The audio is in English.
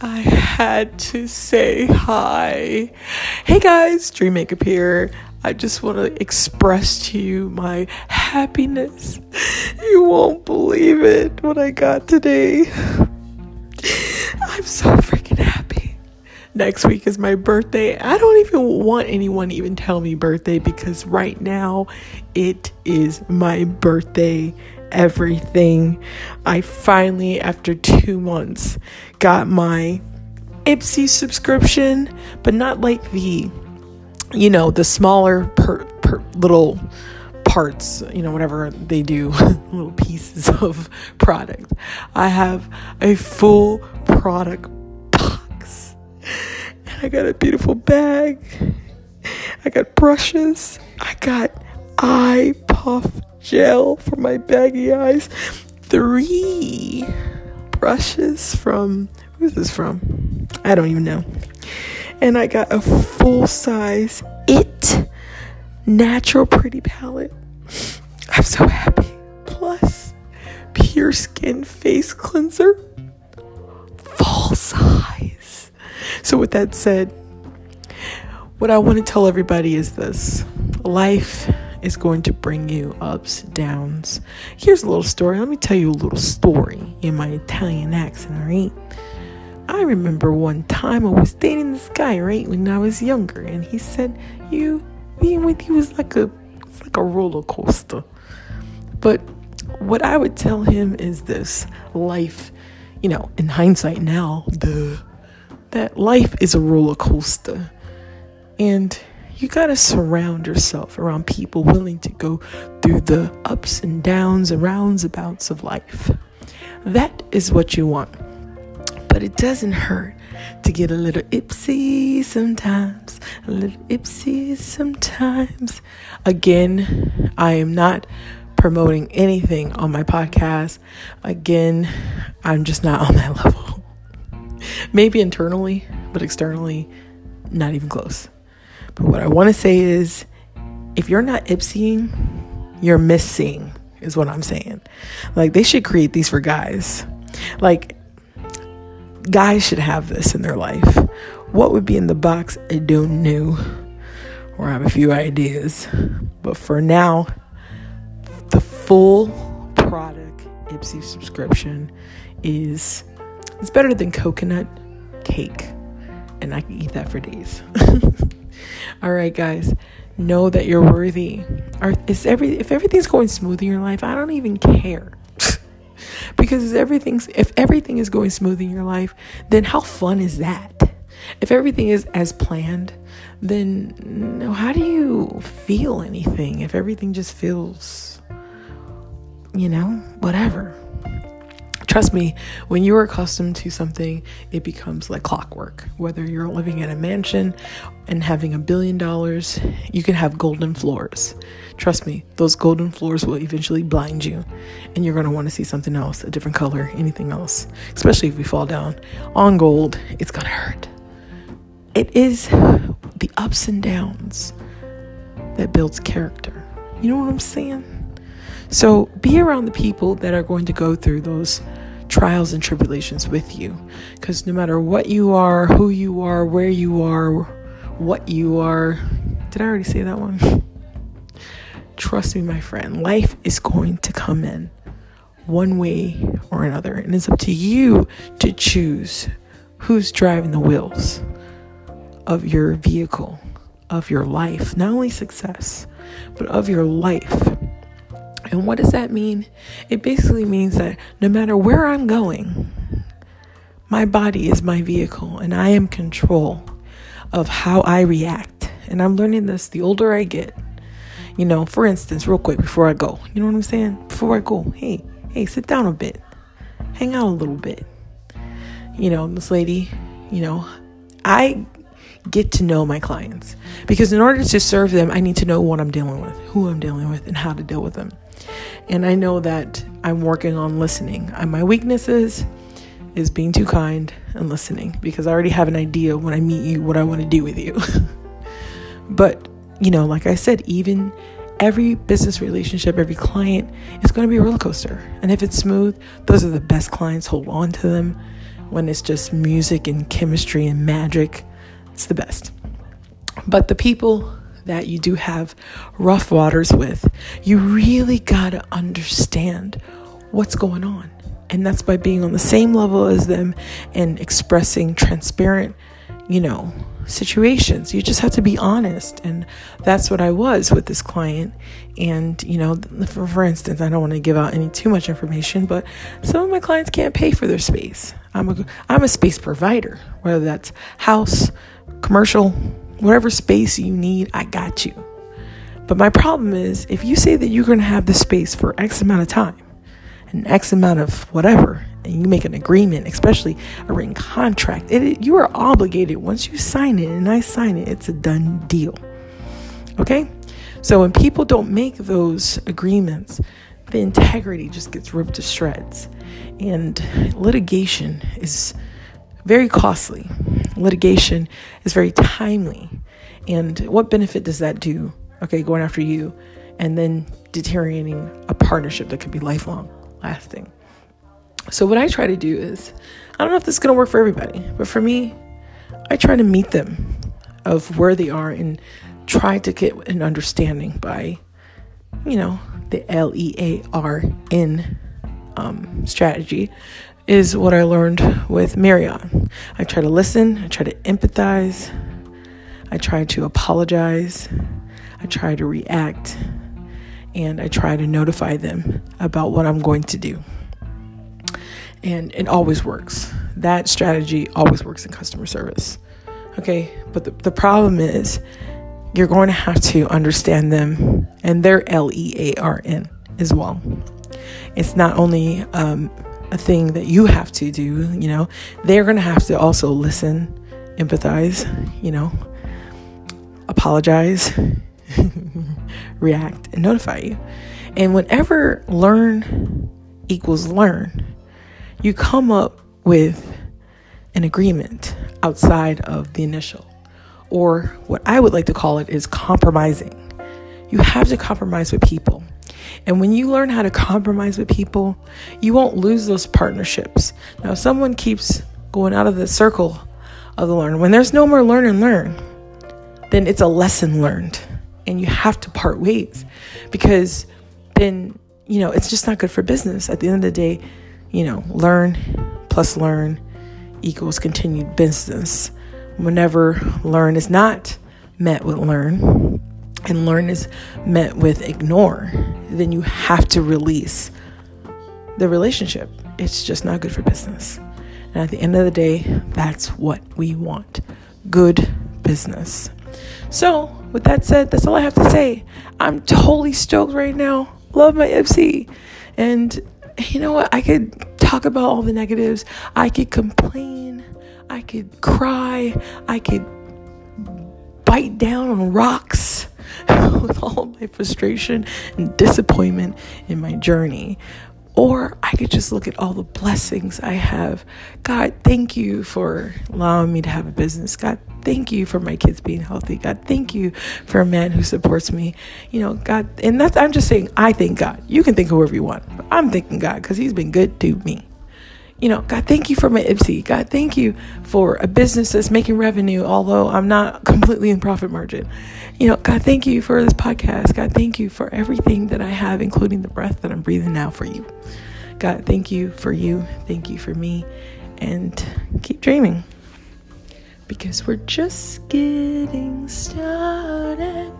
I had to say hi. Hey guys, Dream Makeup here. I just want to express to you my happiness. You won't believe it what I got today. I'm so freaking happy. Next week is my birthday. I don't even want anyone to even tell me birthday because right now it is my birthday everything. I finally, after two months, got my Ipsy subscription, but not like the, you know, the smaller per, per little parts, you know, whatever they do, little pieces of product. I have a full product box. And I got a beautiful bag. I got brushes. I got eye puff gel for my baggy eyes. Three brushes from who's this from? I don't even know. And I got a full size it natural pretty palette. I'm so happy. Plus, pure skin face cleanser, full size. So, with that said, what I want to tell everybody is this life is going to bring you ups, downs. Here's a little story. Let me tell you a little story in my Italian accent, right? I remember one time I was dating this guy, right, when I was younger, and he said, You being with you is like a it's like a roller coaster. But what I would tell him is this life, you know, in hindsight now, the that life is a roller coaster. And you got to surround yourself around people willing to go through the ups and downs and roundabouts of life. That is what you want. But it doesn't hurt to get a little ipsy sometimes, a little ipsy sometimes. Again, I am not promoting anything on my podcast. Again, I'm just not on that level. Maybe internally, but externally, not even close. But what I want to say is if you're not Ipsying, you're missing, is what I'm saying. Like, they should create these for guys. Like, guys should have this in their life. What would be in the box? I don't know. Or I have a few ideas. But for now, the full product Ipsy subscription is it's better than coconut cake. And I can eat that for days. All right, guys, know that you're worthy. Are, is every if everything's going smooth in your life, I don't even care. because everything's if everything is going smooth in your life, then how fun is that? If everything is as planned, then how do you feel anything if everything just feels you know, whatever. Trust me, when you're accustomed to something, it becomes like clockwork. Whether you're living in a mansion and having a billion dollars, you can have golden floors. Trust me, those golden floors will eventually blind you, and you're going to want to see something else, a different color, anything else. Especially if we fall down on gold, it's going to hurt. It is the ups and downs that builds character. You know what I'm saying? So be around the people that are going to go through those trials and tribulations with you. Because no matter what you are, who you are, where you are, what you are, did I already say that one? Trust me, my friend, life is going to come in one way or another. And it's up to you to choose who's driving the wheels of your vehicle, of your life. Not only success, but of your life. And what does that mean? It basically means that no matter where I'm going, my body is my vehicle and I am control of how I react. And I'm learning this the older I get. You know, for instance, real quick before I go, you know what I'm saying? Before I go, hey, hey, sit down a bit, hang out a little bit. You know, this lady, you know, I get to know my clients because in order to serve them, I need to know what I'm dealing with, who I'm dealing with, and how to deal with them. And I know that I'm working on listening. And my weaknesses is being too kind and listening because I already have an idea when I meet you what I want to do with you. but, you know, like I said, even every business relationship, every client is going to be a roller coaster. And if it's smooth, those are the best clients. Hold on to them. when it's just music and chemistry and magic. It's the best. But the people that you do have rough waters with, you really got to understand what's going on. And that's by being on the same level as them and expressing transparent, you know, situations. You just have to be honest. And that's what I was with this client. And, you know, for, for instance, I don't want to give out any too much information, but some of my clients can't pay for their space. I'm a, I'm a space provider, whether that's house, commercial, whatever space you need, I got you. But my problem is if you say that you're going to have the space for X amount of time, an X amount of whatever, and you make an agreement, especially a written contract, it, you are obligated. Once you sign it and I sign it, it's a done deal. Okay? So when people don't make those agreements, the integrity just gets ripped to shreds. And litigation is very costly. Litigation is very timely. And what benefit does that do? Okay, going after you and then deteriorating a partnership that could be lifelong lasting. So, what I try to do is, I don't know if this is going to work for everybody, but for me, I try to meet them of where they are and try to get an understanding by, you know, the L E A R N um, strategy is what I learned with Marriott. I try to listen, I try to empathize, I try to apologize, I try to react, and I try to notify them about what I'm going to do. And it always works. That strategy always works in customer service. Okay, but the, the problem is you're going to have to understand them and their L E A R N as well. It's not only um, a thing that you have to do, you know, they're going to have to also listen, empathize, you know, apologize, react, and notify you. And whenever learn equals learn, you come up with an agreement outside of the initial, or what I would like to call it is compromising. You have to compromise with people. And when you learn how to compromise with people, you won't lose those partnerships. Now, if someone keeps going out of the circle of the learn, when there's no more learn and learn, then it's a lesson learned and you have to part ways because then, you know, it's just not good for business. At the end of the day, you know, learn plus learn equals continued business. Whenever learn is not met with learn and learn is met with ignore, then you have to release the relationship. It's just not good for business. And at the end of the day, that's what we want good business. So, with that said, that's all I have to say. I'm totally stoked right now. Love my Ipsy. And you know what? I could talk about all the negatives. I could complain. I could cry. I could bite down on rocks with all my frustration and disappointment in my journey. Or I could just look at all the blessings I have. God, thank you for allowing me to have a business. God, thank you for my kids being healthy. God, thank you for a man who supports me. You know, God, and that's, I'm just saying, I thank God. You can think whoever you want. I'm thanking God because He's been good to me you know, God, thank you for my Ipsy. God, thank you for a business that's making revenue, although I'm not completely in profit margin. You know, God, thank you for this podcast. God, thank you for everything that I have, including the breath that I'm breathing now for you. God, thank you for you. Thank you for me. And keep dreaming because we're just getting started.